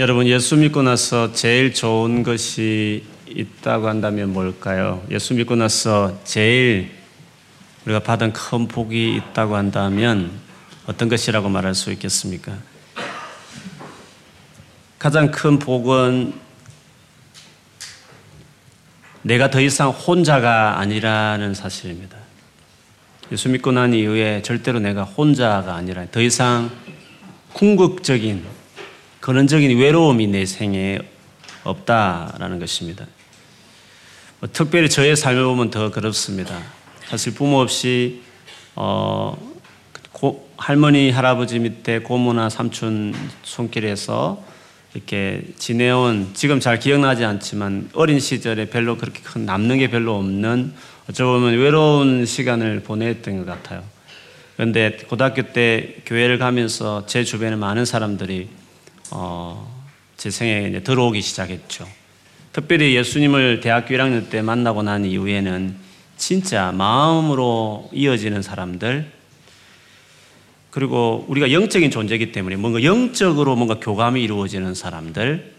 여러분 예수 믿고 나서 제일 좋은 것이 있다고 한다면 뭘까요? 예수 믿고 나서 제일 우리가 받은 큰 복이 있다고 한다면 어떤 것이라고 말할 수 있겠습니까? 가장 큰 복은 내가 더 이상 혼자가 아니라는 사실입니다. 예수 믿고 난 이후에 절대로 내가 혼자가 아니라 더 이상 궁극적인 근원적인 외로움이 내 생에 없다라는 것입니다. 뭐 특별히 저의 삶을 보면 더 그렇습니다. 사실 부모 없이 어, 고, 할머니 할아버지 밑에 고모나 삼촌 손길에서 이렇게 지내온 지금 잘 기억나지 않지만 어린 시절에 별로 그렇게 큰 남는 게 별로 없는 어쩌 보면 외로운 시간을 보냈던 것 같아요. 그런데 고등학교 때 교회를 가면서 제 주변에 많은 사람들이 어, 제 생에 들어오기 시작했죠. 특별히 예수님을 대학교 1학년 때 만나고 난 이후에는 진짜 마음으로 이어지는 사람들, 그리고 우리가 영적인 존재이기 때문에 뭔가 영적으로 뭔가 교감이 이루어지는 사람들,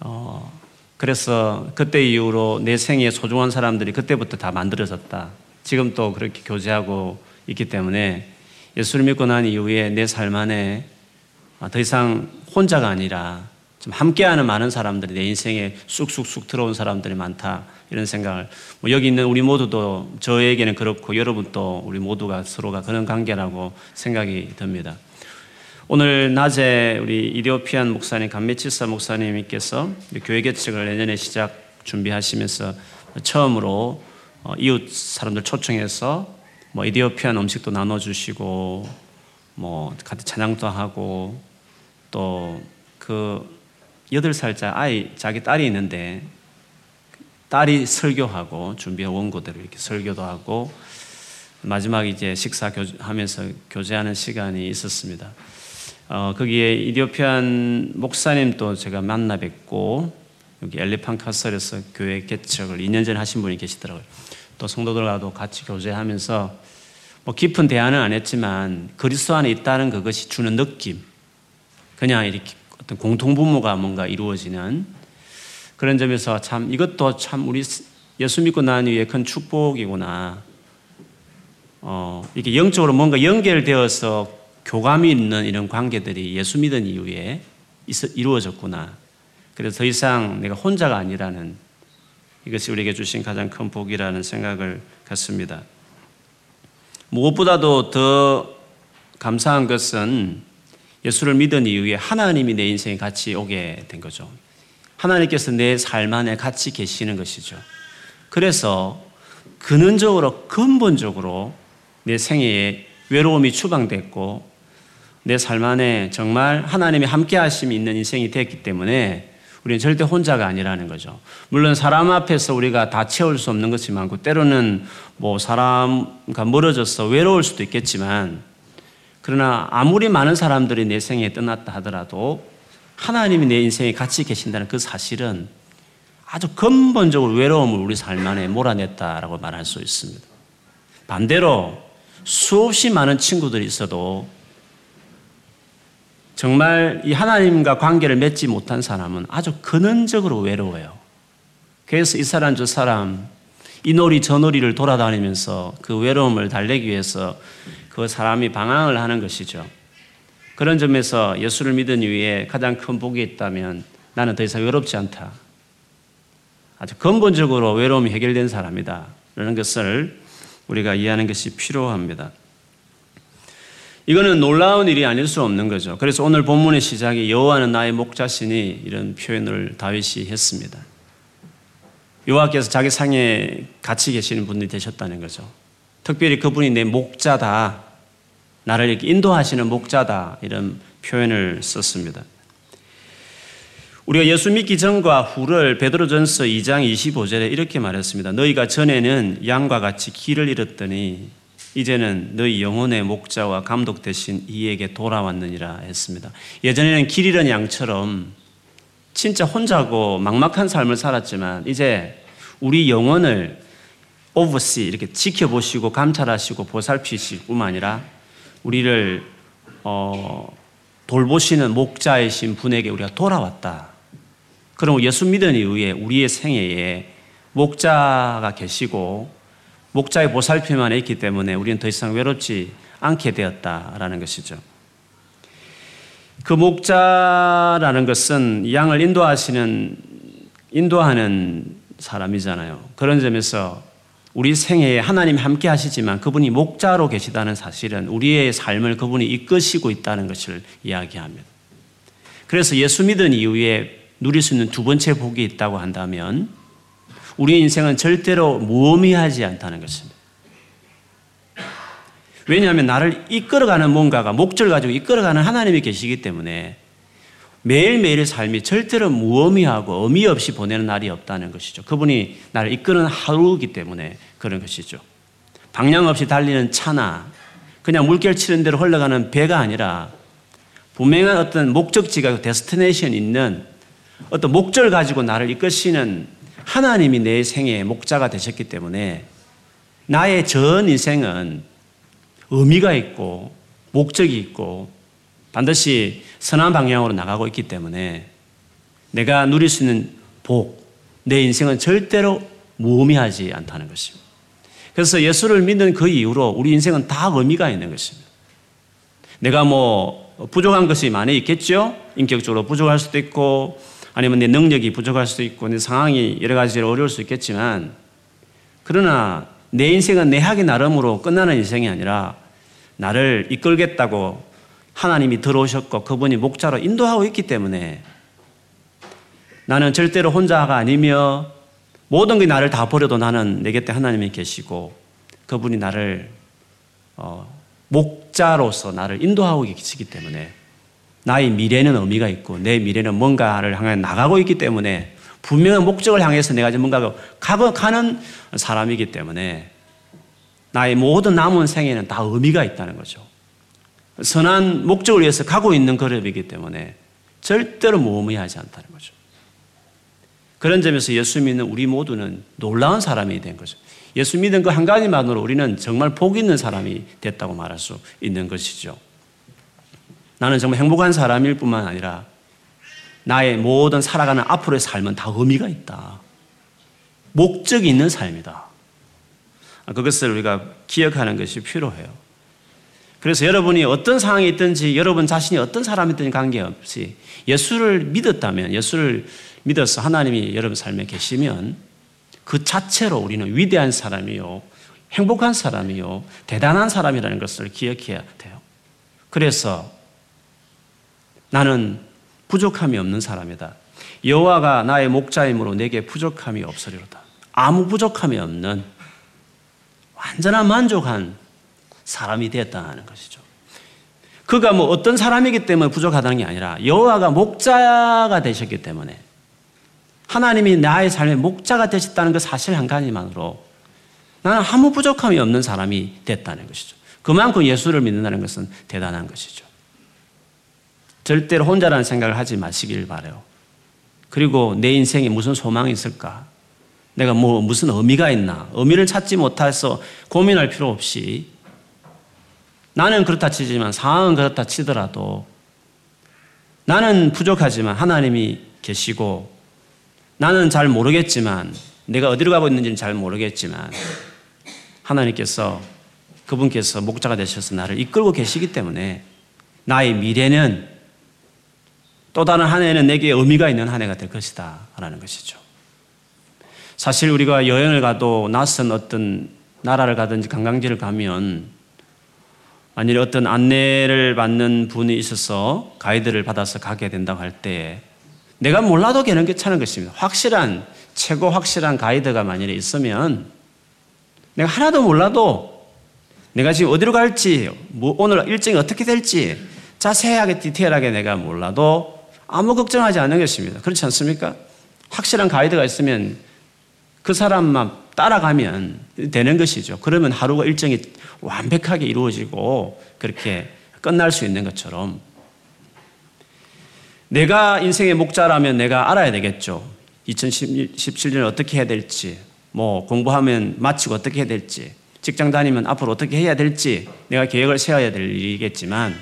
어, 그래서 그때 이후로 내 생에 소중한 사람들이 그때부터 다 만들어졌다. 지금 또 그렇게 교제하고 있기 때문에 예수를 믿고 난 이후에 내 삶 안에 더 이상 혼자가 아니라 좀 함께하는 많은 사람들이 내 인생에 쑥쑥쑥 들어온 사람들이 많다 이런 생각을 뭐 여기 있는 우리 모두도 저에게는 그렇고 여러분도 우리 모두가 서로가 그런 관계라고 생각이 듭니다. 오늘 낮에 우리 이디오피안 목사님 감메치사 목사님께서 교회 개척을 내년에 시작 준비하시면서 처음으로 어, 이웃 사람들 초청해서 뭐 이디오피안 음식도 나눠주시고 뭐 같이 찬양도 하고 또 그 여덟 살짜 아이 자기 딸이 있는데 딸이 설교하고 준비한 원고대로 이렇게 설교도 하고 마지막 이제 식사 하면서 교제하는 시간이 있었습니다. 어, 거기에 이디오피안 목사님도 제가 만나 뵙고 여기 엘리판 카설에서 교회 개척을 2년 전에 하신 분이 계시더라고요. 또 성도들과도 같이 교제하면서 뭐 깊은 대화는 안 했지만 그리스도 안에 있다는 그것이 주는 느낌, 그냥 이렇게 어떤 공통분모가 뭔가 이루어지는 그런 점에서 참 이것도 참 우리 예수 믿고 난 이후에 큰 축복이구나. 어, 이렇게 영적으로 뭔가 연결되어서 교감이 있는 이런 관계들이 예수 믿은 이후에 이루어졌구나. 그래서 더 이상 내가 혼자가 아니라는 이것이 우리에게 주신 가장 큰 복이라는 생각을 갖습니다. 무엇보다도 더 감사한 것은 예수를 믿은 이후에 하나님이 내 인생에 같이 오게 된 거죠. 하나님께서 내 삶 안에 같이 계시는 것이죠. 그래서 근원적으로 근본적으로 내 생애에 외로움이 추방됐고 내 삶 안에 정말 하나님의 함께 하심이 있는 인생이 됐기 때문에 우리는 절대 혼자가 아니라는 거죠. 물론 사람 앞에서 우리가 다 채울 수 없는 것이 많고 때로는 뭐 사람과 멀어져서 외로울 수도 있겠지만 그러나 아무리 많은 사람들이 내 생에 떠났다 하더라도 하나님이 내 인생에 같이 계신다는 그 사실은 아주 근본적으로 외로움을 우리 삶 안에 몰아냈다라고 말할 수 있습니다. 반대로 수없이 많은 친구들이 있어도 정말 이 하나님과 관계를 맺지 못한 사람은 아주 근원적으로 외로워요. 그래서 이 사람 저 사람 이 놀이 저 놀이를 돌아다니면서 그 외로움을 달래기 위해서 그 사람이 방황을 하는 것이죠. 그런 점에서 예수를 믿은 이후에 가장 큰 복이 있다면 나는 더 이상 외롭지 않다. 아주 근본적으로 외로움이 해결된 사람이다. 라는 것을 우리가 이해하는 것이 필요합니다. 이거는 놀라운 일이 아닐 수 없는 거죠. 그래서 오늘 본문의 시작이 여호와는 나의 목자시니 이런 표현을 다윗이 했습니다. 여호와께서 자기 상에 같이 계시는 분이 되셨다는 거죠. 특별히 그분이 내 목자다. 나를 이렇게 인도하시는 목자다. 이런 표현을 썼습니다. 우리가 예수 믿기 전과 후를 베드로전서 2장 25절에 이렇게 말했습니다. 너희가 전에는 양과 같이 길을 잃었더니 이제는 너희 영혼의 목자와 감독 대신 이에게 돌아왔느니라 했습니다. 예전에는 길 잃은 양처럼 진짜 혼자고 막막한 삶을 살았지만 이제 우리 영혼을 오버시 이렇게 지켜보시고 감찰하시고 보살피실 뿐만 아니라 우리를 어, 돌보시는 목자이신 분에게 우리가 돌아왔다. 그럼 예수 믿은 이후에 우리의 생애에 목자가 계시고 목자의 보살핌만 있기 때문에 우리는 더 이상 외롭지 않게 되었다라는 것이죠. 그 목자라는 것은 양을 인도하시는 인도하는 사람이잖아요. 그런 점에서 우리 생애에 하나님 함께 하시지만 그분이 목자로 계시다는 사실은 우리의 삶을 그분이 이끄시고 있다는 것을 이야기합니다. 그래서 예수 믿은 이후에 누릴 수 있는 두 번째 복이 있다고 한다면 우리의 인생은 절대로 무의미하지 않다는 것입니다. 왜냐하면 나를 이끌어가는 뭔가가 목적을 가지고 이끌어가는 하나님이 계시기 때문에 매일매일의 삶이 절대로 무의미하고 의미 없이 보내는 날이 없다는 것이죠. 그분이 나를 이끄는 하루이기 때문에 그런 것이죠. 방향 없이 달리는 차나 그냥 물결 치는 대로 흘러가는 배가 아니라 분명한 어떤 목적지가 데스티네이션 있는 어떤 목적을 가지고 나를 이끄시는 하나님이 내 생의 목자가 되셨기 때문에 나의 전 인생은 의미가 있고 목적이 있고 반드시 선한 방향으로 나가고 있기 때문에 내가 누릴 수 있는 복, 내 인생은 절대로 무의미하지 않다는 것입니다. 그래서 예수를 믿는 그 이후로 우리 인생은 다 의미가 있는 것입니다. 내가 뭐 부족한 것이 많이 있겠죠? 인격적으로 부족할 수도 있고 아니면 내 능력이 부족할 수도 있고 내 상황이 여러 가지로 어려울 수 있겠지만 그러나 내 인생은 내 하기 나름으로 끝나는 인생이 아니라 나를 이끌겠다고 하나님이 들어오셨고 그분이 목자로 인도하고 있기 때문에 나는 절대로 혼자가 아니며 모든 게 나를 다 버려도 나는 내 곁에 하나님이 계시고 그분이 나를 어, 목자로서 나를 인도하고 계시기 때문에 나의 미래는 의미가 있고 내 미래는 뭔가를 향해 나가고 있기 때문에 분명한 목적을 향해서 내가 뭔가 가는 사람이기 때문에 나의 모든 남은 생에는 다 의미가 있다는 거죠. 선한 목적을 위해서 가고 있는 그룹이기 때문에 절대로 무의미하지 않다는 거죠. 그런 점에서 예수 믿는 우리 모두는 놀라운 사람이 된 거죠. 예수 믿은 그 한 가지만으로 우리는 정말 복 있는 사람이 됐다고 말할 수 있는 것이죠. 나는 정말 행복한 사람일 뿐만 아니라 나의 모든 살아가는 앞으로의 삶은 다 의미가 있다. 목적이 있는 삶이다. 그것을 우리가 기억하는 것이 필요해요. 그래서 여러분이 어떤 상황에 있든지 여러분 자신이 어떤 사람이 든 관계없이 예수를 믿었다면 예수를 믿어서 하나님이 여러분 삶에 계시면 그 자체로 우리는 위대한 사람이요. 행복한 사람이요. 대단한 사람이라는 것을 기억해야 돼요. 그래서 나는 부족함이 없는 사람이다. 여호와가 나의 목자이므로 내게 부족함이 없으리로다. 아무 부족함이 없는 완전한 만족한 사람이 되었다는 것이죠. 그가 뭐 어떤 사람이기 때문에 부족하다는 게 아니라 여호와가 목자가 되셨기 때문에 하나님이 나의 삶의 목자가 되셨다는 그 사실 한 가지만으로 나는 아무 부족함이 없는 사람이 됐다는 것이죠. 그만큼 예수를 믿는다는 것은 대단한 것이죠. 절대로 혼자라는 생각을 하지 마시길 바래요. 그리고 내 인생에 무슨 소망이 있을까? 내가 뭐 무슨 의미가 있나? 의미를 찾지 못해서 고민할 필요 없이 나는 그렇다 치지만 상황은 그렇다 치더라도 나는 부족하지만 하나님이 계시고 나는 잘 모르겠지만 내가 어디로 가고 있는지는 잘 모르겠지만 하나님께서 그분께서 목자가 되셔서 나를 이끌고 계시기 때문에 나의 미래는 또 다른 한 해는 내게 의미가 있는 한 해가 될 것이다. 라는 것이죠. 사실 우리가 여행을 가도 낯선 어떤 나라를 가든지 관광지를 가면 만일 어떤 안내를 받는 분이 있어서 가이드를 받아서 가게 된다고 할때 내가 몰라도 되는 괜찮은 것입니다. 확실한, 최고 확실한 가이드가 만일에 있으면 내가 하나도 몰라도 내가 지금 어디로 갈지, 뭐 오늘 일정이 어떻게 될지 자세하게 디테일하게 내가 몰라도 아무 걱정하지 않는 것입니다. 그렇지 않습니까? 확실한 가이드가 있으면 그 사람만 따라가면 되는 것이죠. 그러면 하루가 일정이 완벽하게 이루어지고 그렇게 끝날 수 있는 것처럼 내가 인생의 목자라면 내가 알아야 되겠죠. 2017년에 어떻게 해야 될지, 뭐 공부하면 마치고 어떻게 해야 될지, 직장 다니면 앞으로 어떻게 해야 될지 내가 계획을 세워야 될 일이겠지만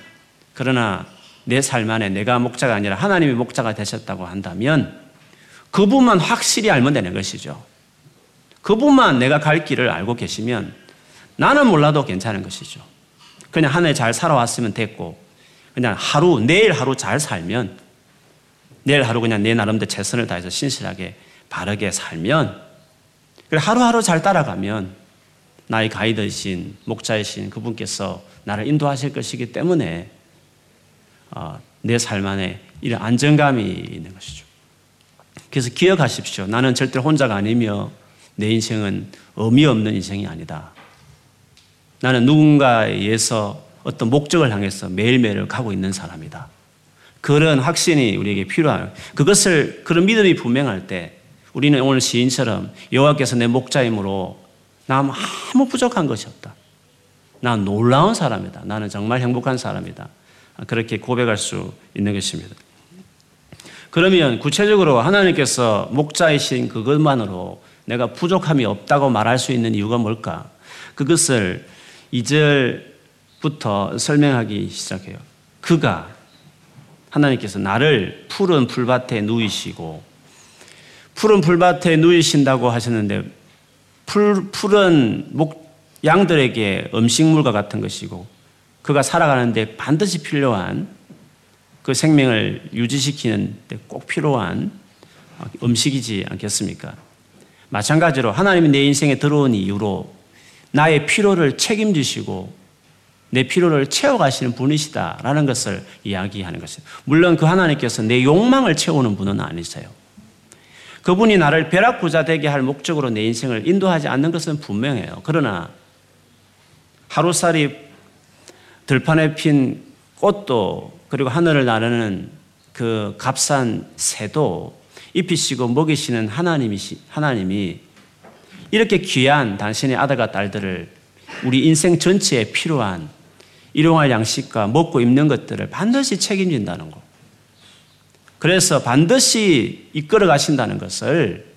그러나 내 삶 안에 내가 목자가 아니라 하나님이 목자가 되셨다고 한다면 그분만 확실히 알면 되는 것이죠. 그분만 내가 갈 길을 알고 계시면 나는 몰라도 괜찮은 것이죠. 그냥 한 해 잘 살아왔으면 됐고 그냥 하루 내일 하루 잘 살면 내일 하루 그냥 내 나름대로 최선을 다해서 신실하게 바르게 살면 하루하루 잘 따라가면 나의 가이드이신 목자이신 그분께서 나를 인도하실 것이기 때문에 어, 내 삶 안에 이런 안정감이 있는 것이죠. 그래서 기억하십시오. 나는 절대 혼자가 아니며 내 인생은 의미 없는 인생이 아니다. 나는 누군가에 의해서 어떤 목적을 향해서 매일매일 가고 있는 사람이다. 그런 확신이 우리에게 필요한 그것을 그런 믿음이 분명할 때 우리는 오늘 시인처럼 여호와께서 내 목자임으로 나 아무 부족한 것이 없다. 난 놀라운 사람이다. 나는 정말 행복한 사람이다. 그렇게 고백할 수 있는 것입니다. 그러면 구체적으로 하나님께서 목자이신 그것만으로 내가 부족함이 없다고 말할 수 있는 이유가 뭘까? 그것을 2절부터 설명하기 시작해요. 그가 하나님께서 나를 푸른 풀밭에 누이시고 푸른 풀밭에 누이신다고 하셨는데 풀, 푸른 목, 양들에게 음식물과 같은 것이고 그가 살아가는데 반드시 필요한 그 생명을 유지시키는 데 꼭 필요한 음식이지 않겠습니까? 마찬가지로 하나님이 내 인생에 들어온 이유로 나의 필요를 책임지시고 내 필요를 채워가시는 분이시다라는 것을 이야기하는 것이에요. 물론 그 하나님께서 내 욕망을 채우는 분은 아니세요. 그분이 나를 벼락부자 되게 할 목적으로 내 인생을 인도하지 않는 것은 분명해요. 그러나 하루살이 들판에 핀 꽃도 그리고 하늘을 나르는 그 값싼 새도 입히시고 먹이시는 하나님이시, 하나님이 이렇게 귀한 당신의 아들과 딸들을 우리 인생 전체에 필요한 일용할 양식과 먹고 입는 것들을 반드시 책임진다는 것. 그래서 반드시 이끌어 가신다는 것을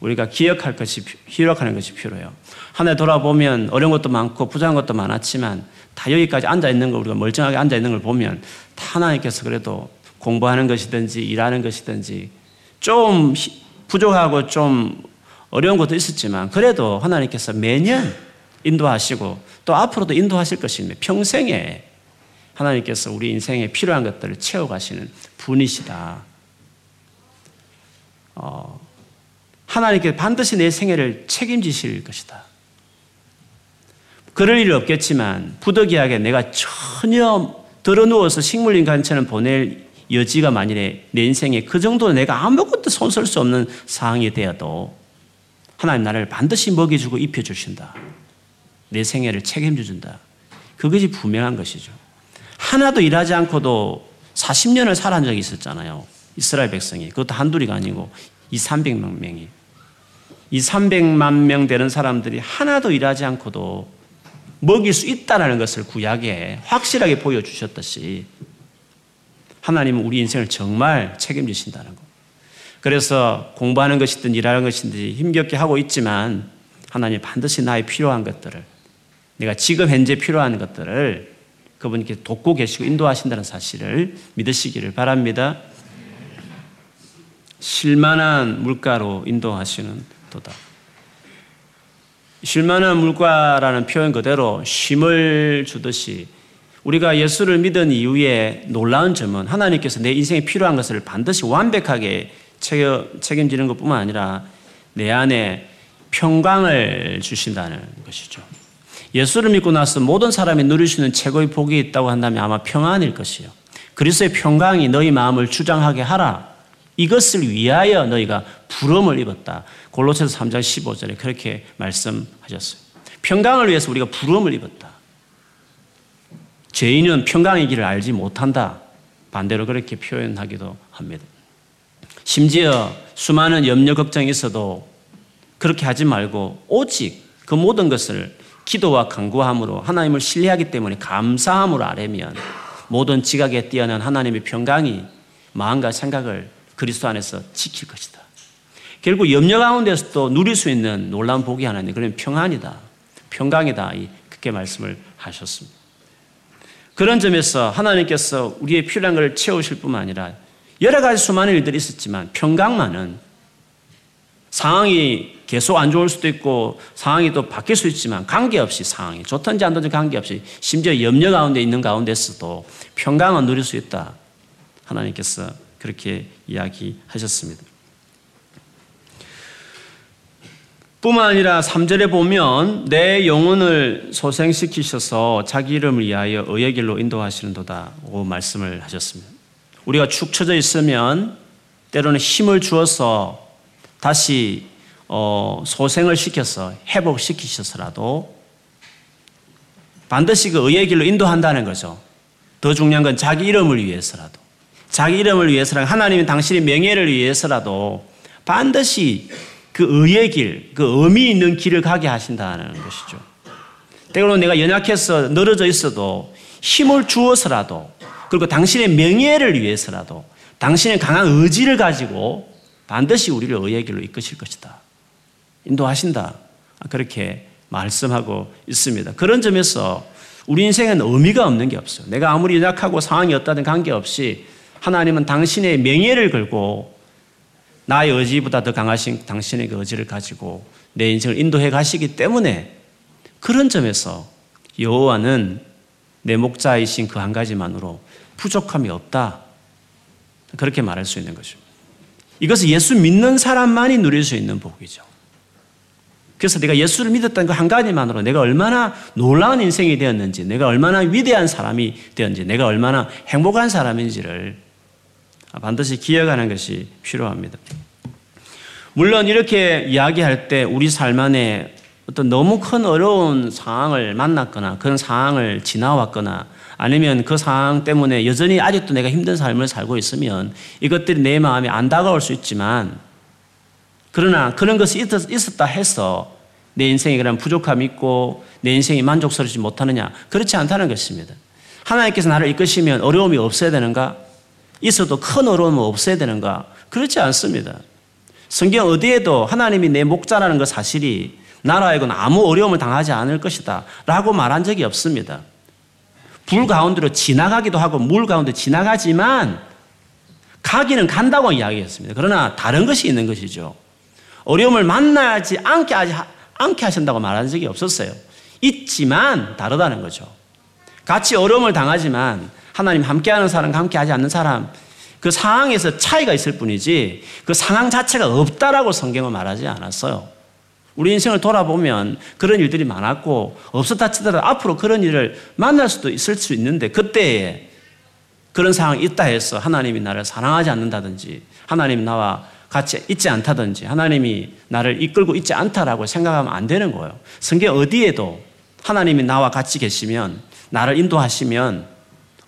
우리가 기억할 것이, 기억하는 것이 필요해요. 한 해 돌아보면 어려운 것도 많고 부자한 것도 많았지만 다 여기까지 앉아 있는 걸 우리가 멀쩡하게 앉아 있는 걸 보면 하나님께서 그래도 공부하는 것이든지 일하는 것이든지 좀 부족하고 좀 어려운 것도 있었지만 그래도 하나님께서 매년 인도하시고 또 앞으로도 인도하실 것입니다. 평생에 하나님께서 우리 인생에 필요한 것들을 채워가시는 분이시다. 어, 하나님께 반드시 내 생애를 책임지실 것이다. 그럴 일 없겠지만 부득이하게 내가 전혀 들어누워서 식물인 간처럼 보낼 여지가 만일에 내 인생에 그 정도 내가 아무것도 손쓸 수 없는 상황이 되어도 하나님 나를 반드시 먹여주고 입혀주신다. 내 생애를 책임져준다. 그것이 분명한 것이죠. 하나도 일하지 않고도 40년을 살한 적이 있었잖아요. 이스라엘 백성이. 그것도 한둘이가 아니고 이 300만 명이. 이 300만 명 되는 사람들이 하나도 일하지 않고도 먹일 수 있다는 것을 구약에 확실하게 보여주셨듯이 하나님은 우리 인생을 정말 책임지신다는 것. 그래서 공부하는 것이든 일하는 것이든 힘겹게 하고 있지만 하나님 반드시 나의 필요한 것들을 내가 지금 현재 필요한 것들을 그분께 돕고 계시고 인도하신다는 사실을 믿으시기를 바랍니다. 실만한 물가로 인도하시는 도다. 실만한 물가라는 표현 그대로 쉼을 주듯이 우리가 예수를 믿은 이후에 놀라운 점은 하나님께서 내 인생에 필요한 것을 반드시 완벽하게 책임지는 것 뿐만 아니라 내 안에 평강을 주신다는 것이죠. 예수를 믿고 나서 모든 사람이 누릴 수 있는 최고의 복이 있다고 한다면 아마 평안일 것이요. 그리스도의 평강이 너희 마음을 주장하게 하라. 이것을 위하여 너희가 부름을 입었다. 골로새서 3장 15절에 그렇게 말씀하셨어요. 평강을 위해서 우리가 부름을 입었다. 죄인은 평강의 길을 알지 못한다. 반대로 그렇게 표현하기도 합니다. 심지어 수많은 염려 걱정이 있어도 그렇게 하지 말고 오직 그 모든 것을 기도와 간구함으로 하나님을 신뢰하기 때문에 감사함으로 아뢰면 모든 지각에 뛰어난 하나님의 평강이 마음과 생각을 그리스도 안에서 지킬 것이다. 결국 염려 가운데서도 누릴 수 있는 놀라운 복이 하나님 그러면 평안이다. 평강이다. 그렇게 말씀을 하셨습니다. 그런 점에서 하나님께서 우리의 필요한 것을 채우실 뿐만 아니라 여러 가지 수많은 일들이 있었지만 평강만은 상황이 계속 안 좋을 수도 있고 상황이 또 바뀔 수 있지만 관계없이 상황이 좋든지 안 좋든지 관계없이 심지어 염려 가운데 있는 가운데서도 평강을 누릴 수 있다. 하나님께서 그렇게 이야기하셨습니다. 뿐만 아니라 3절에 보면 내 영혼을 소생시키셔서 자기 이름을 위하여 의의 길로 인도하시는도다고 말씀을 하셨습니다. 우리가 축 처져 있으면 때로는 힘을 주어서 다시 어, 소생을 시켜서 회복시키셔서라도 반드시 그 의의 길로 인도한다는 거죠. 더 중요한 건 자기 이름을 위해서라도 자기 이름을 위해서라도 하나님이 당신의 명예를 위해서라도 반드시 그 의의 길, 그 의미 있는 길을 가게 하신다는 것이죠. 때로는 내가 연약해서 늘어져 있어도 힘을 주어서라도 그리고 당신의 명예를 위해서라도 당신의 강한 의지를 가지고 반드시 우리를 의의 길로 이끄실 것이다. 인도하신다. 그렇게 말씀하고 있습니다. 그런 점에서 우리 인생은 의미가 없는 게 없어요. 내가 아무리 연약하고 상황이 어다든 관계없이 하나님은 당신의 명예를 걸고 나의 의지보다 더 강하신 당신의 그 의지를 가지고 내 인생을 인도해 가시기 때문에 그런 점에서 여호와는 내 목자이신 그 한 가지만으로 부족함이 없다. 그렇게 말할 수 있는 것이죠. 이것은 예수 믿는 사람만이 누릴 수 있는 복이죠. 그래서 내가 예수를 믿었다는 그 한 가지만으로 내가 얼마나 놀라운 인생이 되었는지, 내가 얼마나 위대한 사람이 되었는지, 내가 얼마나 행복한 사람인지를 반드시 기억하는 것이 필요합니다. 물론 이렇게 이야기할 때 우리 삶 안에 어떤 너무 큰 어려운 상황을 만났거나 그런 상황을 지나왔거나 아니면 그 상황 때문에 여전히 아직도 내가 힘든 삶을 살고 있으면 이것들이 내 마음에 안 다가올 수 있지만 그러나 그런 것이 있었다 해서 내 인생에 그런 부족함이 있고 내 인생이 만족스럽지 못하느냐 그렇지 않다는 것입니다. 하나님께서 나를 이끄시면 어려움이 없어야 되는가? 있어도 큰 어려움은 없어야 되는가? 그렇지 않습니다. 성경 어디에도 하나님이 내 목자라는 그 사실이 나라에건 아무 어려움을 당하지 않을 것이다. 라고 말한 적이 없습니다. 불 가운데로 지나가기도 하고 물 가운데 지나가지만 가기는 간다고 이야기했습니다. 그러나 다른 것이 있는 것이죠. 어려움을 만나지 않게, 않게 하신다고 말한 적이 없었어요. 있지만 다르다는 거죠. 같이 어려움을 당하지만 하나님 함께하는 사람과 함께하지 않는 사람 그 상황에서 차이가 있을 뿐이지 그 상황 자체가 없다라고 성경은 말하지 않았어요. 우리 인생을 돌아보면 그런 일들이 많았고 없었다 치더라도 앞으로 그런 일을 만날 수도 있을 수 있는데 그때에 그런 상황이 있다 해서 하나님이 나를 사랑하지 않는다든지 하나님이 나와 같이 있지 않다든지 하나님이 나를 이끌고 있지 않다라고 생각하면 안 되는 거예요. 성경 어디에도 하나님이 나와 같이 계시면 나를 인도하시면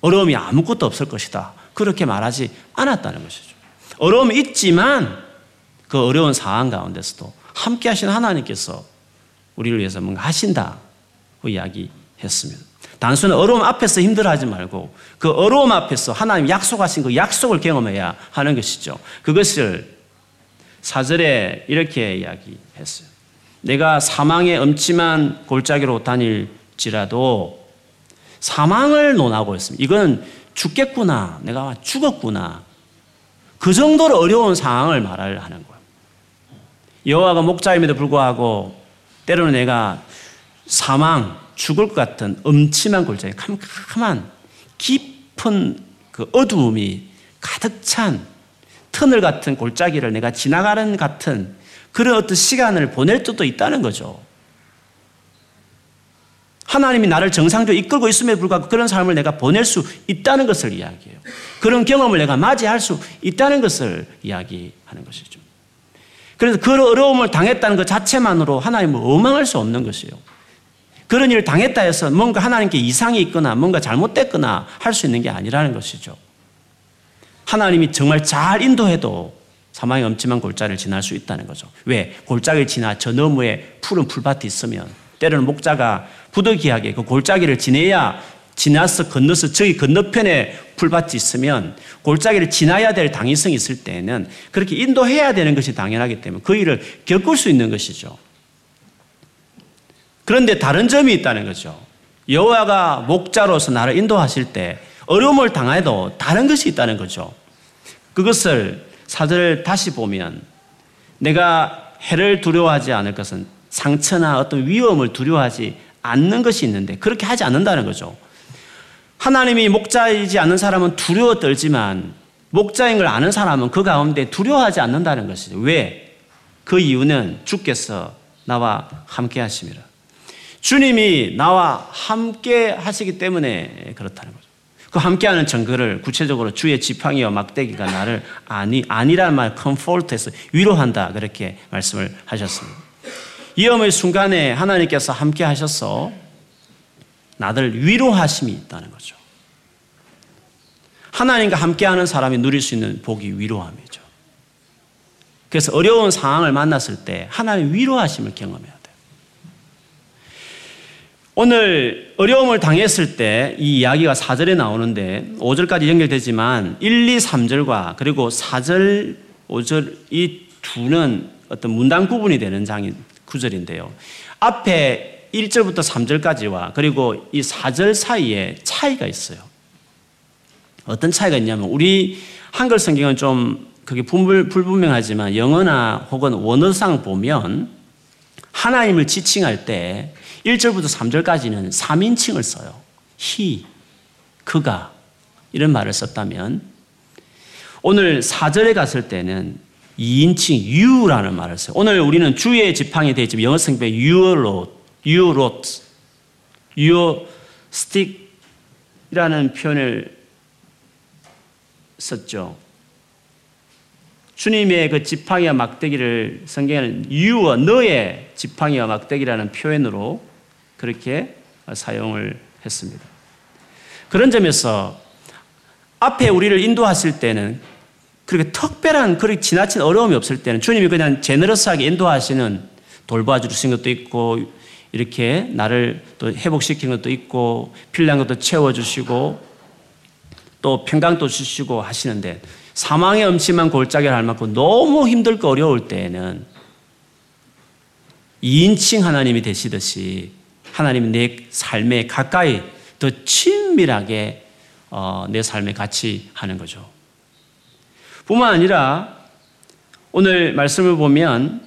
어려움이 아무것도 없을 것이다. 그렇게 말하지 않았다는 것이죠. 어려움이 있지만 그 어려운 상황 가운데서도 함께 하신 하나님께서 우리를 위해서 뭔가 하신다고 이야기했습니다. 단순히 어려움 앞에서 힘들어하지 말고 그 어려움 앞에서 하나님 약속하신 그 약속을 경험해야 하는 것이죠. 그것을 사절에 이렇게 이야기했어요. 내가 사망의 엄침한 골짜기로 다닐지라도 사망을 논하고 있습니다. 이건 죽겠구나. 내가 죽었구나. 그 정도로 어려운 상황을 말을 하는 거예요. 여호와가 목자임에도 불구하고 때로는 내가 사망, 죽을 것 같은 엄침한 골짜기, 캄캄한 깊은 그 어두움이 가득 찬 터널 같은 골짜기를 내가 지나가는 같은 그런 어떤 시간을 보낼 수도 있다는 거죠. 하나님이 나를 정상적으로 이끌고 있음에도 불구하고 그런 삶을 내가 보낼 수 있다는 것을 이야기해요. 그런 경험을 내가 맞이할 수 있다는 것을 이야기하는 것이죠. 그래서 그 어려움을 당했다는 것 자체만으로 하나님을 원망할 수 없는 것이에요. 그런 일을 당했다 해서 뭔가 하나님께 이상이 있거나 뭔가 잘못됐거나 할 수 있는 게 아니라는 것이죠. 하나님이 정말 잘 인도해도 사망의 엄침한 골짜기를 지날 수 있다는 거죠. 왜? 골짜기를 지나 저 너머에 푸른 풀밭이 있으면 때로는 목자가 부득이하게 그 골짜기를 지내야 지나서 건너서 저기 건너편에 풀밭이 있으면 골짜기를 지나야 될 당위성이 있을 때에는 그렇게 인도해야 되는 것이 당연하기 때문에 그 일을 겪을 수 있는 것이죠. 그런데 다른 점이 있다는 거죠. 여호와가 목자로서 나를 인도하실 때 어려움을 당해도 다른 것이 있다는 거죠. 그것을 사절을 다시 보면 내가 해를 두려워하지 않을 것은 상처나 어떤 위험을 두려워하지 않는 것이 있는데 그렇게 하지 않는다는 거죠. 하나님이 목자이지 않는 사람은 두려워 떨지만 목자인 걸 아는 사람은 그 가운데 두려워하지 않는다는 것이죠. 왜? 그 이유는 주께서 나와 함께 하심이라. 주님이 나와 함께 하시기 때문에 그렇다는 거죠. 그 함께하는 증거를 구체적으로 주의 지팡이와 막대기가 나를 아니 아니란 말 컴포트해서 위로한다 그렇게 말씀을 하셨습니다. 위험의 순간에 하나님께서 함께 하셔서 나를 위로하심이 있다는 거죠. 하나님과 함께하는 사람이 누릴 수 있는 복이 위로함이죠. 그래서 어려운 상황을 만났을 때 하나님 위로하심을 경험해야 돼요. 오늘 어려움을 당했을 때 이 이야기가 4절에 나오는데 5절까지 연결되지만 1, 2, 3절과 그리고 4절, 5절 이 두는 어떤 문단 구분이 되는 장인 구절인데요. 앞에 1절부터 3절까지와 그리고 이 4절 사이에 차이가 있어요. 어떤 차이가 있냐면 우리 한글 성경은 좀 그게 불분명하지만 영어나 혹은 원어상 보면 하나님을 지칭할 때 1절부터 3절까지는 3인칭을 써요. he, 그가 이런 말을 썼다면 오늘 4절에 갔을 때는 2인칭 you라는 말을 써요. 오늘 우리는 주의 지팡이 되어 있지만 영어 성경에 you wrote, you wrote, you stick이라는 표현을 썼죠. 주님의 그 지팡이와 막대기를 성경에는 you와 너의 지팡이와 막대기라는 표현으로 그렇게 사용을 했습니다. 그런 점에서 앞에 우리를 인도하실 때는 그렇게 특별한 그렇게 지나친 어려움이 없을 때는 주님이 그냥 제너러스하게 인도하시는 돌봐 주신 것도 있고 이렇게 나를 또 회복시키는 것도 있고 필요한 것도 채워 주시고 또 평강도 주시고 하시는데 사망의 엄침한 골짜기를 할 만큼 너무 힘들고 어려울 때에는 2인칭 하나님이 되시듯이 하나님이 내 삶에 가까이 더 친밀하게 어, 내 삶에 같이 하는 거죠. 뿐만 아니라 오늘 말씀을 보면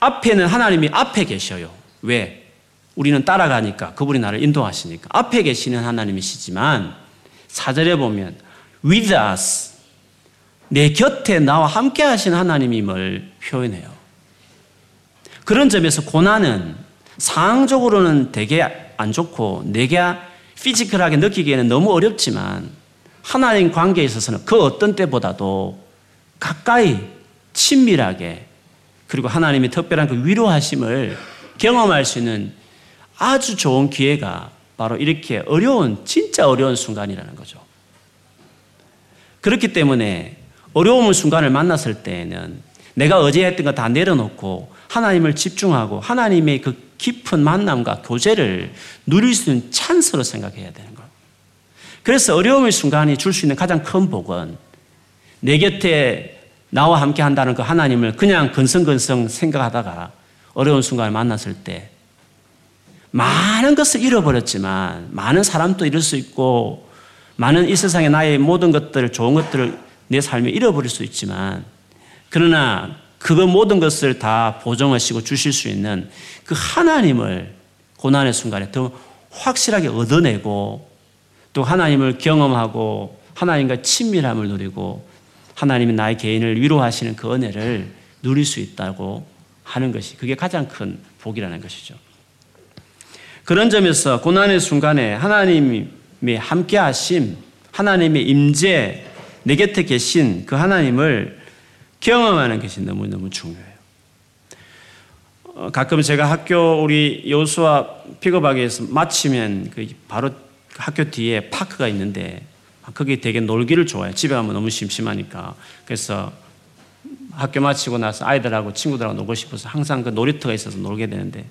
앞에는 하나님이 앞에 계셔요. 왜? 우리는 따라가니까 그분이 나를 인도하시니까 앞에 계시는 하나님이시지만 사절에 보면 with us 내 곁에 나와 함께 하신 하나님임을 표현해요. 그런 점에서 고난은 상황적으로는 되게 안 좋고 내게 피지컬하게 느끼기에는 너무 어렵지만 하나님 관계에 있어서는 그 어떤 때보다도 가까이 친밀하게 그리고 하나님의 특별한 그 위로하심을 경험할 수 있는 아주 좋은 기회가 바로 이렇게 어려운, 진짜 어려운 순간이라는 거죠. 그렇기 때문에 어려움의 순간을 만났을 때에는 내가 어제 했던 거 다 내려놓고 하나님을 집중하고 하나님의 그 깊은 만남과 교제를 누릴 수 있는 찬스로 생각해야 되는 거예요. 그래서 어려움의 순간이 줄 수 있는 가장 큰 복은 내 곁에 나와 함께 한다는 그 하나님을 그냥 근성근성 생각하다가 어려운 순간을 만났을 때 많은 것을 잃어버렸지만 많은 사람도 잃을 수 있고 많은 이 세상에 나의 모든 것들, 좋은 것들을 내 삶에 잃어버릴 수 있지만 그러나 그거 모든 것을 다 보정하시고 주실 수 있는 그 하나님을 고난의 순간에 더 확실하게 얻어내고 또 하나님을 경험하고 하나님과 친밀함을 누리고 하나님이 나의 개인을 위로하시는 그 은혜를 누릴 수 있다고 하는 것이 그게 가장 큰 복이라는 것이죠. 그런 점에서 고난의 순간에 하나님이 함께 하심, 하나님의 임재, 내 곁에 계신 그 하나님을 경험하는 것이 너무너무 중요해요. 어, 가끔 제가 학교 우리 여수와 픽업하기에서 마치면 그 바로 학교 뒤에 파크가 있는데 거기 되게 놀기를 좋아해요. 집에 가면 너무 심심하니까. 그래서 학교 마치고 나서 아이들하고 친구들하고 놀고 싶어서 항상 그 놀이터가 있어서 놀게 되는데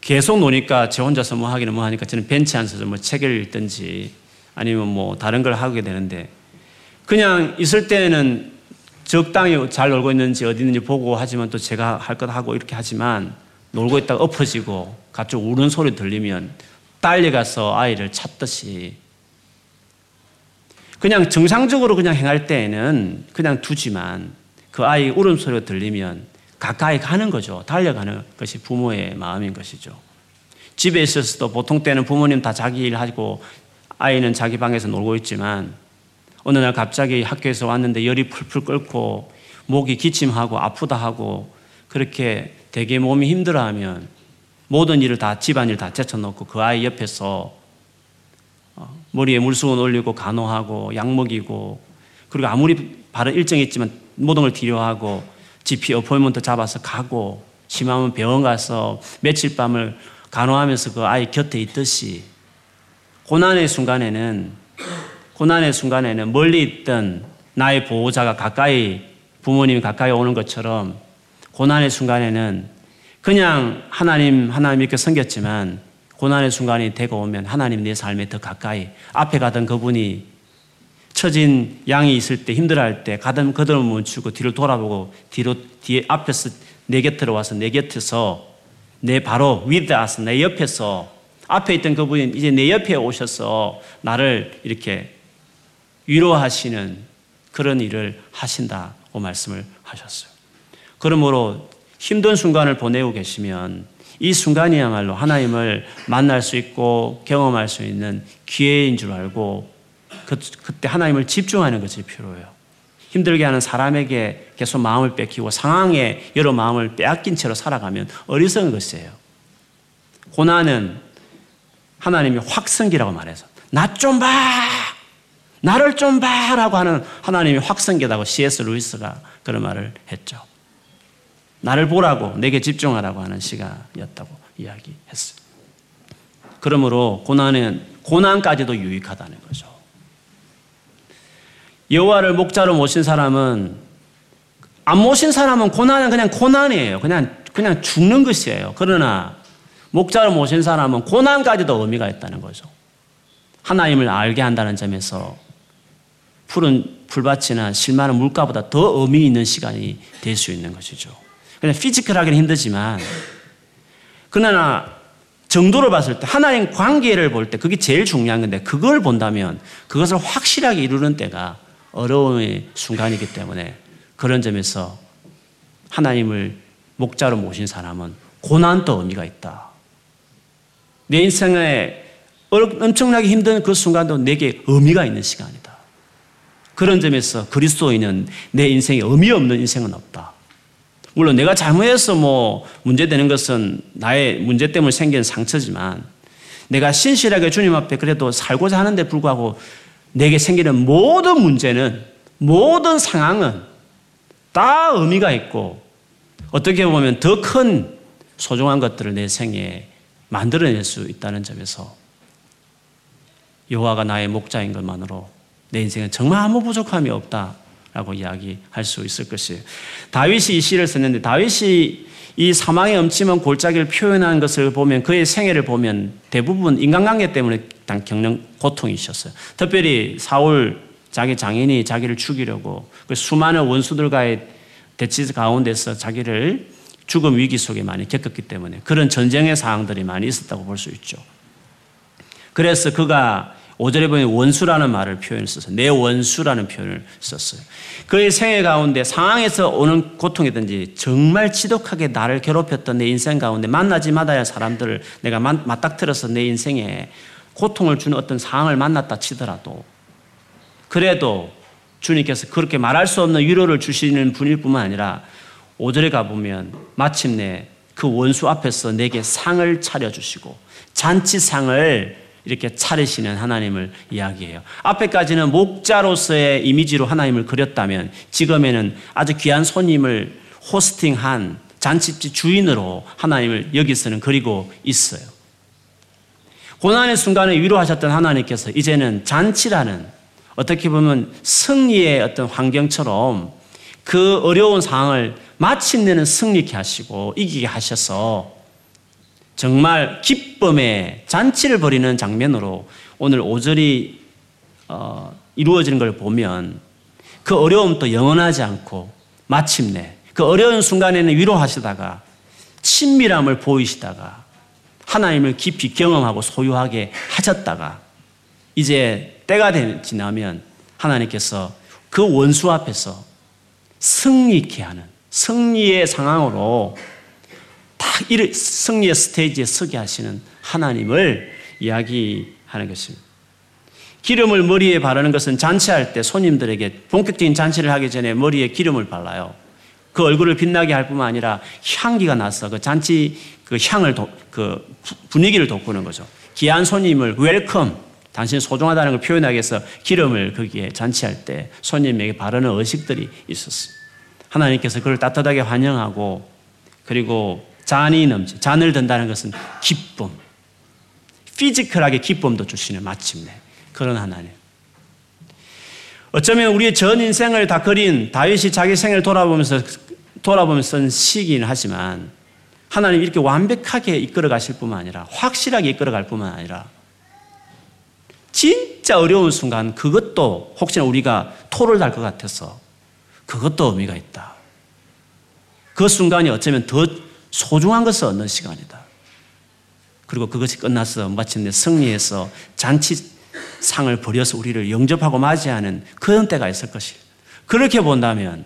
계속 노니까 저 혼자서 뭐 하기는 뭐 하니까 저는 벤치에 앉아서 뭐 책을 읽든지 아니면 뭐 다른 걸 하게 되는데 그냥 있을 때는 적당히 잘 놀고 있는지 어디 있는지 보고 하지만 또 제가 할 것 하고 이렇게 하지만 놀고 있다가 엎어지고 갑자기 우는 소리 들리면 딸려가서 아이를 찾듯이 그냥 정상적으로 그냥 행할 때에는 그냥 두지만 그 아이 울음소리가 들리면 가까이 가는 거죠. 달려가는 것이 부모의 마음인 것이죠. 집에 있어서도 보통 때는 부모님 다 자기 일 하고 아이는 자기 방에서 놀고 있지만 어느 날 갑자기 학교에서 왔는데 열이 풀풀 끓고 목이 기침하고 아프다 하고 그렇게 되게 몸이 힘들어하면 모든 일을 다 집안일 다 제쳐놓고 그 아이 옆에서 어, 머리에 물수건 올리고 간호하고 약 먹이고 그리고 아무리 바로 일정이 있지만 모든 걸 뒤로하고 GP 어포인먼트 잡아서 가고 심하면 병원 가서 며칠 밤을 간호하면서 그 아이 곁에 있듯이 고난의 순간에는 고난의 순간에는 멀리 있던 나의 보호자가 가까이 부모님이 가까이 오는 것처럼 고난의 순간에는 그냥 하나님 하나님 이렇게 섬겼지만 고난의 순간이 되고 오면 하나님 내 삶에 더 가까이 앞에 가던 그분이 처진 양이 있을 때 힘들어할 때 가던 그들을 멈추고 뒤를 돌아보고 뒤로 뒤에 앞에서 내 곁으로 와서 내 곁에서 내 바로 with us 내 옆에서 앞에 있던 그분이 이제 내 옆에 오셔서 나를 이렇게 위로하시는 그런 일을 하신다고 말씀을 하셨어요. 그러므로 힘든 순간을 보내고 계시면 이 순간이야말로 하나님을 만날 수 있고 경험할 수 있는 기회인 줄 알고 그, 그때 하나님을 집중하는 것이 필요해요. 힘들게 하는 사람에게 계속 마음을 뺏기고 상황에 여러 마음을 빼앗긴 채로 살아가면 어리석은 것이에요. 고난은 하나님이 확성기라고 말해서 나 좀 봐! 나를 좀 봐! 라고 하는 하나님이 확성기다고 C.S. 루이스가 그런 말을 했죠. 나를 보라고 내게 집중하라고 하는 시간이었다고 이야기했어요. 그러므로 고난은 고난까지도 유익하다는 거죠. 여호와를 목자로 모신 사람은 안 모신 사람은 고난은 그냥 고난이에요. 그냥 그냥 죽는 것이에요. 그러나 목자로 모신 사람은 고난까지도 의미가 있다는 거죠. 하나님을 알게 한다는 점에서 푸른 풀밭이나 실만한 물가보다 더 의미 있는 시간이 될 수 있는 것이죠. 그냥 피지컬하기는 힘들지만 그러나 정도를 봤을 때 하나님 관계를 볼 때 그게 제일 중요한 건데 그걸 본다면 그것을 확실하게 이루는 때가 어려움의 순간이기 때문에 그런 점에서 하나님을 목자로 모신 사람은 고난도 의미가 있다. 내 인생에 엄청나게 힘든 그 순간도 내게 의미가 있는 시간이다. 그런 점에서 그리스도인은 내 인생에 의미 없는 인생은 없다. 물론 내가 잘못해서 뭐 문제되는 것은 나의 문제 때문에 생긴 상처지만 내가 신실하게 주님 앞에 그래도 살고자 하는데 불구하고 내게 생기는 모든 문제는 모든 상황은 다 의미가 있고 어떻게 보면 더 큰 소중한 것들을 내 생에 만들어낼 수 있다는 점에서 여호와가 나의 목자인 것만으로 내 인생에 정말 아무 부족함이 없다. 라고 이야기할 수 있을 것이에요. 다윗이 이 시를 썼는데 다윗이 이 사망의 엄침한 골짜기를 표현한 것을 보면 그의 생애를 보면 대부분 인간관계 때문에 겪는 고통이셨어요. 특별히 사울 자기 장인이 자기를 죽이려고 그 수많은 원수들과의 대치 가운데서 자기를 죽음 위기 속에 많이 겪었기 때문에 그런 전쟁의 상황들이 많이 있었다고 볼 수 있죠. 그래서 그가 5절에 보면 원수라는 말을 표현했었어요. 내 원수라는 표현을 썼어요. 그의 생애 가운데 상황에서 오는 고통이든지 정말 지독하게 나를 괴롭혔던 내 인생 가운데 만나지 마다야 사람들을 내가 맞닥뜨려서 내 인생에 고통을 주는 어떤 상황을 만났다 치더라도 그래도 주님께서 그렇게 말할 수 없는 위로를 주시는 분일 뿐만 아니라 5절에 가보면 마침내 그 원수 앞에서 내게 상을 차려주시고 잔치상을 이렇게 차리시는 하나님을 이야기해요. 앞에까지는 목자로서의 이미지로 하나님을 그렸다면 지금에는 아주 귀한 손님을 호스팅한 잔치집 주인으로 하나님을 여기서는 그리고 있어요. 고난의 순간에 위로하셨던 하나님께서 이제는 잔치라는 어떻게 보면 승리의 어떤 환경처럼 그 어려운 상황을 마침내는 승리케 하시고 이기게 하셔서 정말 기쁨의 잔치를 벌이는 장면으로 오늘 5절이 어, 이루어지는 걸 보면 그 어려움도 영원하지 않고 마침내 그 어려운 순간에는 위로하시다가 친밀함을 보이시다가 하나님을 깊이 경험하고 소유하게 하셨다가 이제 때가 지나면 하나님께서 그 원수 앞에서 승리케 하는 승리의 상황으로 딱 승리의 스테이지에 서게 하시는 하나님을 이야기하는 것입니다. 기름을 머리에 바르는 것은 잔치할 때 손님들에게 본격적인 잔치를 하기 전에 머리에 기름을 발라요. 그 얼굴을 빛나게 할 뿐만 아니라 향기가 나서 그 잔치 그 향을 도, 그 분위기를 돋구는 거죠. 귀한 손님을 welcome 당신 소중하다는 걸 표현하기 위해서 기름을 거기에 잔치할 때 손님에게 바르는 의식들이 있었어요. 하나님께서 그를 따뜻하게 환영하고 그리고 잔이 넘치 잔을 든다는 것은 기쁨 physical하게 기쁨도 주시는 마침내 그런 하나님. 어쩌면 우리의 전 인생을 다 그린 다윗이 자기 생을 돌아보면서 돌아보면서 쓴 시긴 하지만 하나님 이렇게 완벽하게 이끌어 가실 뿐만 아니라 확실하게 이끌어 갈 뿐만 아니라 진짜 어려운 순간 그것도 혹시나 우리가 토를 달것 같아서 그것도 의미가 있다. 그 순간이 어쩌면 더 소중한 것을 얻는 시간이다. 그리고 그것이 끝나서 마침내 승리해서 잔치상을 벌여서 우리를 영접하고 맞이하는 그런 때가 있을 것이. 그렇게 본다면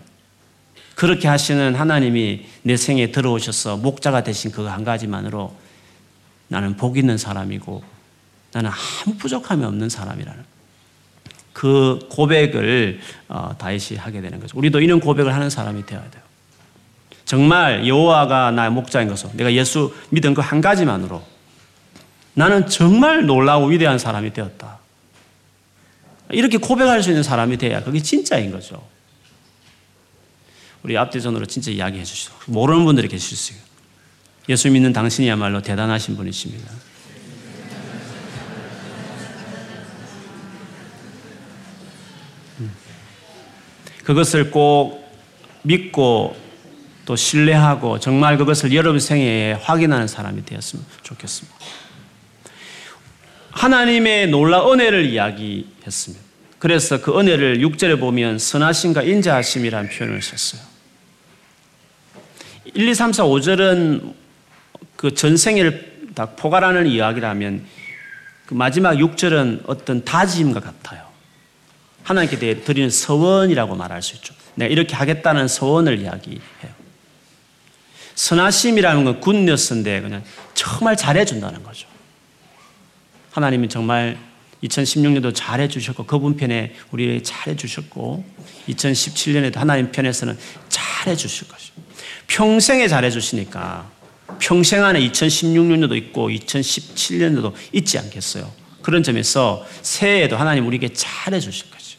그렇게 하시는 하나님이 내 생에 들어오셔서 목자가 되신 그 한 가지만으로 나는 복 있는 사람이고 나는 아무 부족함이 없는 사람이라는 그 고백을 어, 다윗이 하게 되는 거죠. 우리도 이런 고백을 하는 사람이 되어야 돼요. 정말 여호와가 나의 목자인 것을 내가 예수 믿은 그 한 가지만으로 나는 정말 놀라고 위대한 사람이 되었다. 이렇게 고백할 수 있는 사람이 돼야 그게 진짜인 거죠. 우리 앞뒤전으로 진짜 이야기해 주시죠. 모르는 분들이 계실 수 있어요. 예수 믿는 당신이야말로 대단하신 분이십니다. 음. 그것을 꼭 믿고 또 신뢰하고 정말 그것을 여러분 생애에 확인하는 사람이 되었으면 좋겠습니다. 하나님의 놀라 은혜를 이야기했습니다. 그래서 그 은혜를 6절에 보면 선하심과 인자하심이라는 표현을 썼어요. 1, 2, 3, 4, 5절은 그 전생을 다 포괄하는 이야기라면 그 마지막 6절은 어떤 다짐과 같아요. 하나님께 드리는 서원이라고 말할 수 있죠. 내가 이렇게 하겠다는 서원을 이야기해요. 선하심이라는 건 굿뉴스인데 그냥 정말 잘해준다는 거죠. 하나님은 정말 2016년도 잘해주셨고 그분 편에 우리 잘해주셨고 2017년에도 하나님 편에서는 잘해주실 것이죠. 평생에 잘해주시니까 평생 안에 2016년도도 있고 2017년도도 있지 않겠어요. 그런 점에서 새해에도 하나님 우리에게 잘해주실 거죠.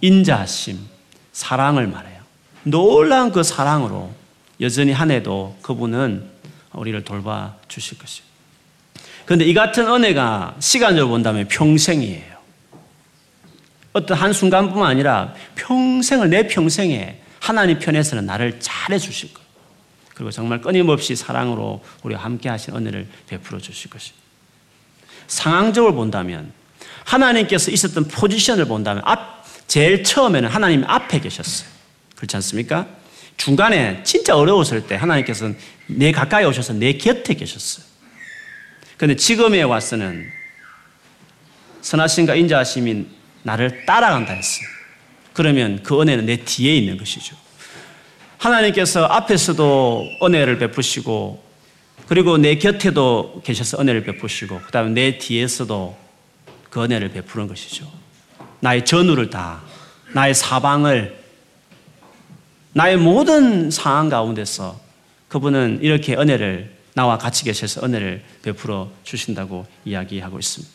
인자심, 사랑을 말해요. 놀라운 그 사랑으로 여전히 한 해도 그분은 우리를 돌봐 주실 것이에요. 그런데 이 같은 은혜가 시간으로 본다면 평생이에요. 어떤 한순간뿐만 아니라 평생을 내 평생에 하나님 편에서는 나를 잘해 주실 거예요. 그리고 정말 끊임없이 사랑으로 우리와 함께 하신 은혜를 베풀어 주실 것입니다. 상황적으로 본다면 하나님께서 있었던 포지션을 본다면 앞, 제일 처음에는 하나님 앞에 계셨어요. 그렇지 않습니까? 중간에 진짜 어려웠을 때 하나님께서는 내 가까이 오셔서 내 곁에 계셨어요. 그런데 지금에 와서는 선하심과 인자하심이 나를 따라간다 했어요. 그러면 그 은혜는 내 뒤에 있는 것이죠. 하나님께서 앞에서도 은혜를 베푸시고 그리고 내 곁에도 계셔서 은혜를 베푸시고 그 다음에 내 뒤에서도 그 은혜를 베푸는 것이죠. 나의 전우를 다, 나의 사방을 나의 모든 상황 가운데서 그분은 이렇게 은혜를 나와 같이 계셔서 은혜를 베풀어 주신다고 이야기하고 있습니다.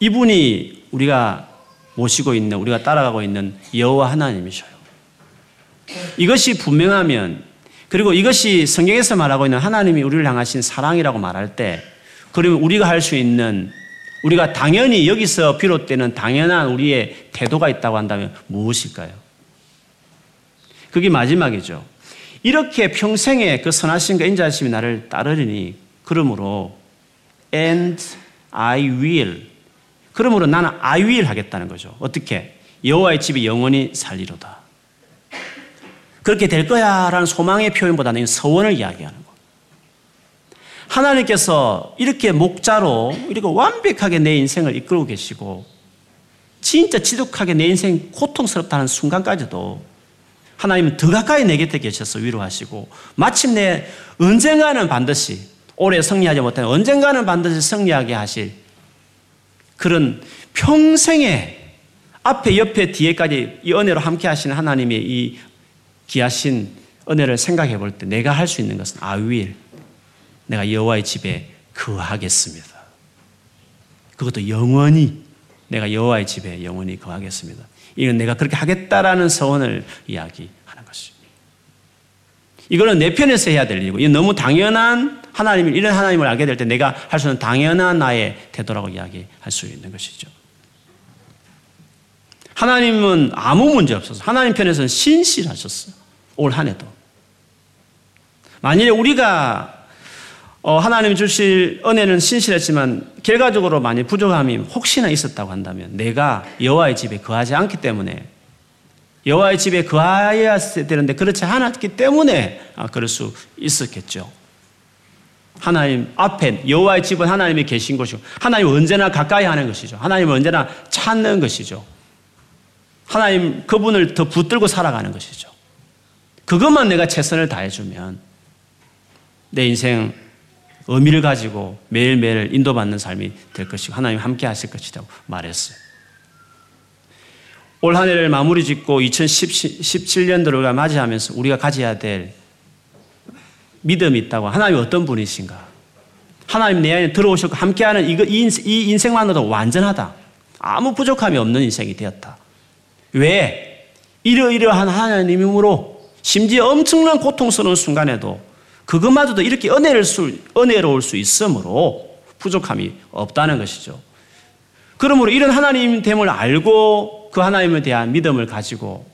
이분이 우리가 모시고 있는 우리가 따라가고 있는 여호와 하나님이셔요. 이것이 분명하면 그리고 이것이 성경에서 말하고 있는 하나님이 우리를 향하신 사랑이라고 말할 때 그러면 우리가 할 수 있는 우리가 당연히 여기서 비롯되는 당연한 우리의 태도가 있다고 한다면 무엇일까요? 그게 마지막이죠. 이렇게 평생에 그 선하심과 인자하심이 나를 따르리니 그러므로 and I will 그러므로 나는 I will 하겠다는 거죠. 어떻게? 여호와의 집이 영원히 살리로다. 그렇게 될 거야라는 소망의 표현보다는 서원을 이야기하는 거. 하나님께서 이렇게 목자로 이렇게 완벽하게 내 인생을 이끌고 계시고 진짜 지독하게 내 인생 고통스럽다는 순간까지도 하나님은 더 가까이 내 곁에 계셔서 위로하시고 마침내 언젠가는 반드시 오래 승리하지 못한 언젠가는 반드시 승리하게 하실 그런 평생에 앞에 옆에 뒤에까지 이 은혜로 함께 하시는 하나님의 이 귀하신 은혜를 생각해 볼 때 내가 할 수 있는 것은 아윌 내가 여호와의 집에 거하겠습니다. 그것도 영원히 내가 여호와의 집에 영원히 거하겠습니다. 이건 내가 그렇게 하겠다라는 서원을 이야기하는 것입니다. 이거는 내 편에서 해야 될 일이고, 이 너무 당연한 하나님을, 이런 하나님을 알게 될 때 내가 할 수 있는 당연한 나의 태도라고 이야기할 수 있는 것이죠. 하나님은 아무 문제 없었어. 하나님 편에서는 신실하셨어요. 올 한 해도. 만일에 우리가 어, 하나님 주실 은혜는 신실했지만 결과적으로 많이 부족함이 혹시나 있었다고 한다면 내가 여호와의 집에 거하지 않기 때문에 여호와의 집에 거하여야 되는데 그렇지 않았기 때문에 아, 그럴 수 있었겠죠. 하나님 앞에 여호와의 집은 하나님이 계신 곳이고 하나님 언제나 가까이 하는 것이죠. 하나님 언제나 찾는 것이죠. 하나님 그분을 더 붙들고 살아가는 것이죠. 그것만 내가 최선을 다해주면 내 인생 의미를 가지고 매일매일 인도받는 삶이 될 것이고 하나님 함께 하실 것이라고 말했어요. 올 한 해를 마무리 짓고 2017년도를 맞이하면서 우리가 가져야 될 믿음이 있다고 하나님 어떤 분이신가? 하나님 내 안에 들어오셨고 함께하는 이 인생만으로도 완전하다. 아무 부족함이 없는 인생이 되었다. 왜? 이러이러한 하나님으로 심지어 엄청난 고통스러운 순간에도 그것마저도 이렇게 은혜를 수, 은혜로울 수 있으므로 부족함이 없다는 것이죠. 그러므로 이런 하나님 됨을 알고 그 하나님에 대한 믿음을 가지고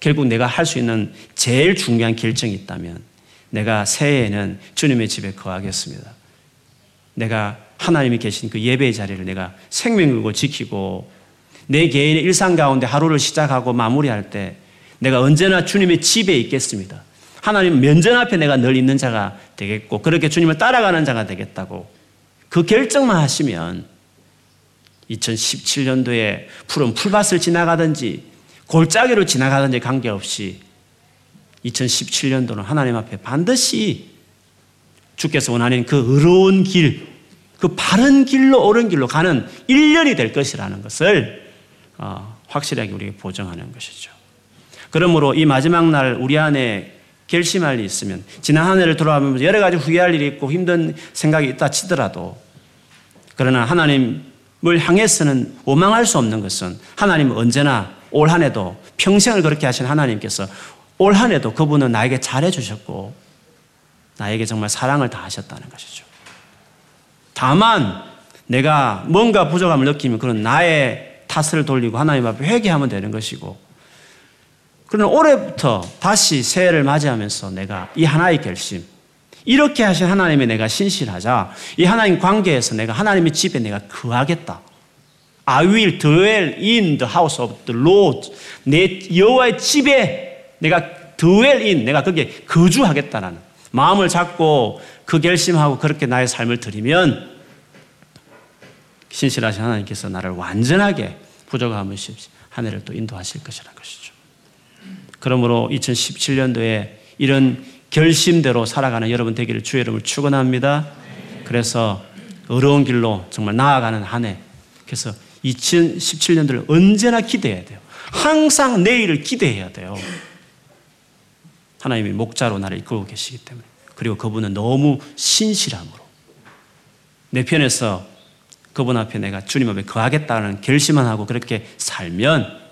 결국 내가 할 수 있는 제일 중요한 결정이 있다면 내가 새해에는 주님의 집에 거하겠습니다. 내가 하나님이 계신 그 예배의 자리를 내가 생명으로 지키고 내 개인의 일상 가운데 하루를 시작하고 마무리할 때 내가 언제나 주님의 집에 있겠습니다. 하나님 면전 앞에 내가 늘 있는 자가 되겠고 그렇게 주님을 따라가는 자가 되겠다고 그 결정만 하시면 2017년도에 푸른 풀밭을 지나가든지 골짜기로 지나가든지 관계없이 2017년도는 하나님 앞에 반드시 주께서 원하는 그 의로운 길, 그 바른 길로 옳은 길로 가는 1년이 될 것이라는 것을 어, 확실하게 우리에게 보정하는 것이죠. 그러므로 이 마지막 날 우리 안에 결심할 일이 있으면 지난 한 해를 돌아보면서 여러 가지 후회할 일이 있고 힘든 생각이 있다 치더라도 그러나 하나님을 향해서는 원망할 수 없는 것은 하나님은 언제나 올 한 해도 평생을 그렇게 하신 하나님께서 올 한 해도 그분은 나에게 잘해 주셨고 나에게 정말 사랑을 다 하셨다는 것이죠. 다만 내가 뭔가 부족함을 느끼면 그런 나의 탓을 돌리고 하나님 앞에 회개하면 되는 것이고 그러나 올해부터 다시 새해를 맞이하면서 내가 이 하나의 결심, 이렇게 하신 하나님의 내가 신실하자, 이 하나님 관계에서 내가 하나님의 집에 내가 거하겠다. I will dwell in the house of the Lord. 내 여호와의 집에 내가 dwell in, 내가 거기에 거주하겠다는 마음을 잡고 그 결심하고 그렇게 나의 삶을 드리면 신실하신 하나님께서 나를 완전하게 부족함 없이 한 해를 또 인도하실 것이라는 것이죠. 그러므로 2017년도에 이런 결심대로 살아가는 여러분 되기를 주의 이름을 축원합니다. 그래서 어려운 길로 정말 나아가는 한 해. 그래서 2017년도를 언제나 기대해야 돼요. 항상 내일을 기대해야 돼요. 하나님이 목자로 나를 이끌고 계시기 때문에. 그리고 그분은 너무 신실함으로. 내 편에서 그분 앞에 내가 주님 앞에 거하겠다는 결심만 하고 그렇게 살면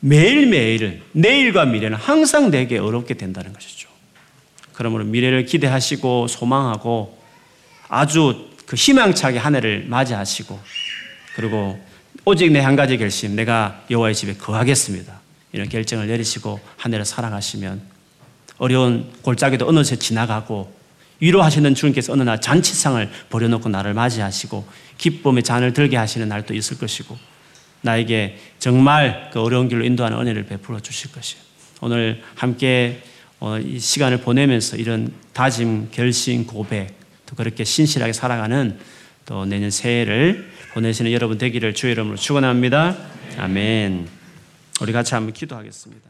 매일매일은 내일과 미래는 항상 내게 어렵게 된다는 것이죠. 그러므로 미래를 기대하시고 소망하고 아주 그 희망차게 한 해를 맞이하시고 그리고 오직 내 한 가지 결심 내가 여호와의 집에 거하겠습니다. 이런 결정을 내리시고 한 해를 살아가시면 어려운 골짜기도 어느새 지나가고 위로하시는 주님께서 어느 날 잔치상을 버려놓고 나를 맞이하시고 기쁨의 잔을 들게 하시는 날도 있을 것이고 나에게 정말 그 어려운 길로 인도하는 은혜를 베풀어 주실 것이에요. 오늘 함께 어, 이 시간을 보내면서 이런 다짐, 결심, 고백 또 그렇게 신실하게 살아가는 또 내년 새해를 보내시는 여러분 되기를 주의 이름으로 축원합니다. 아멘. 우리 같이 한번 기도하겠습니다.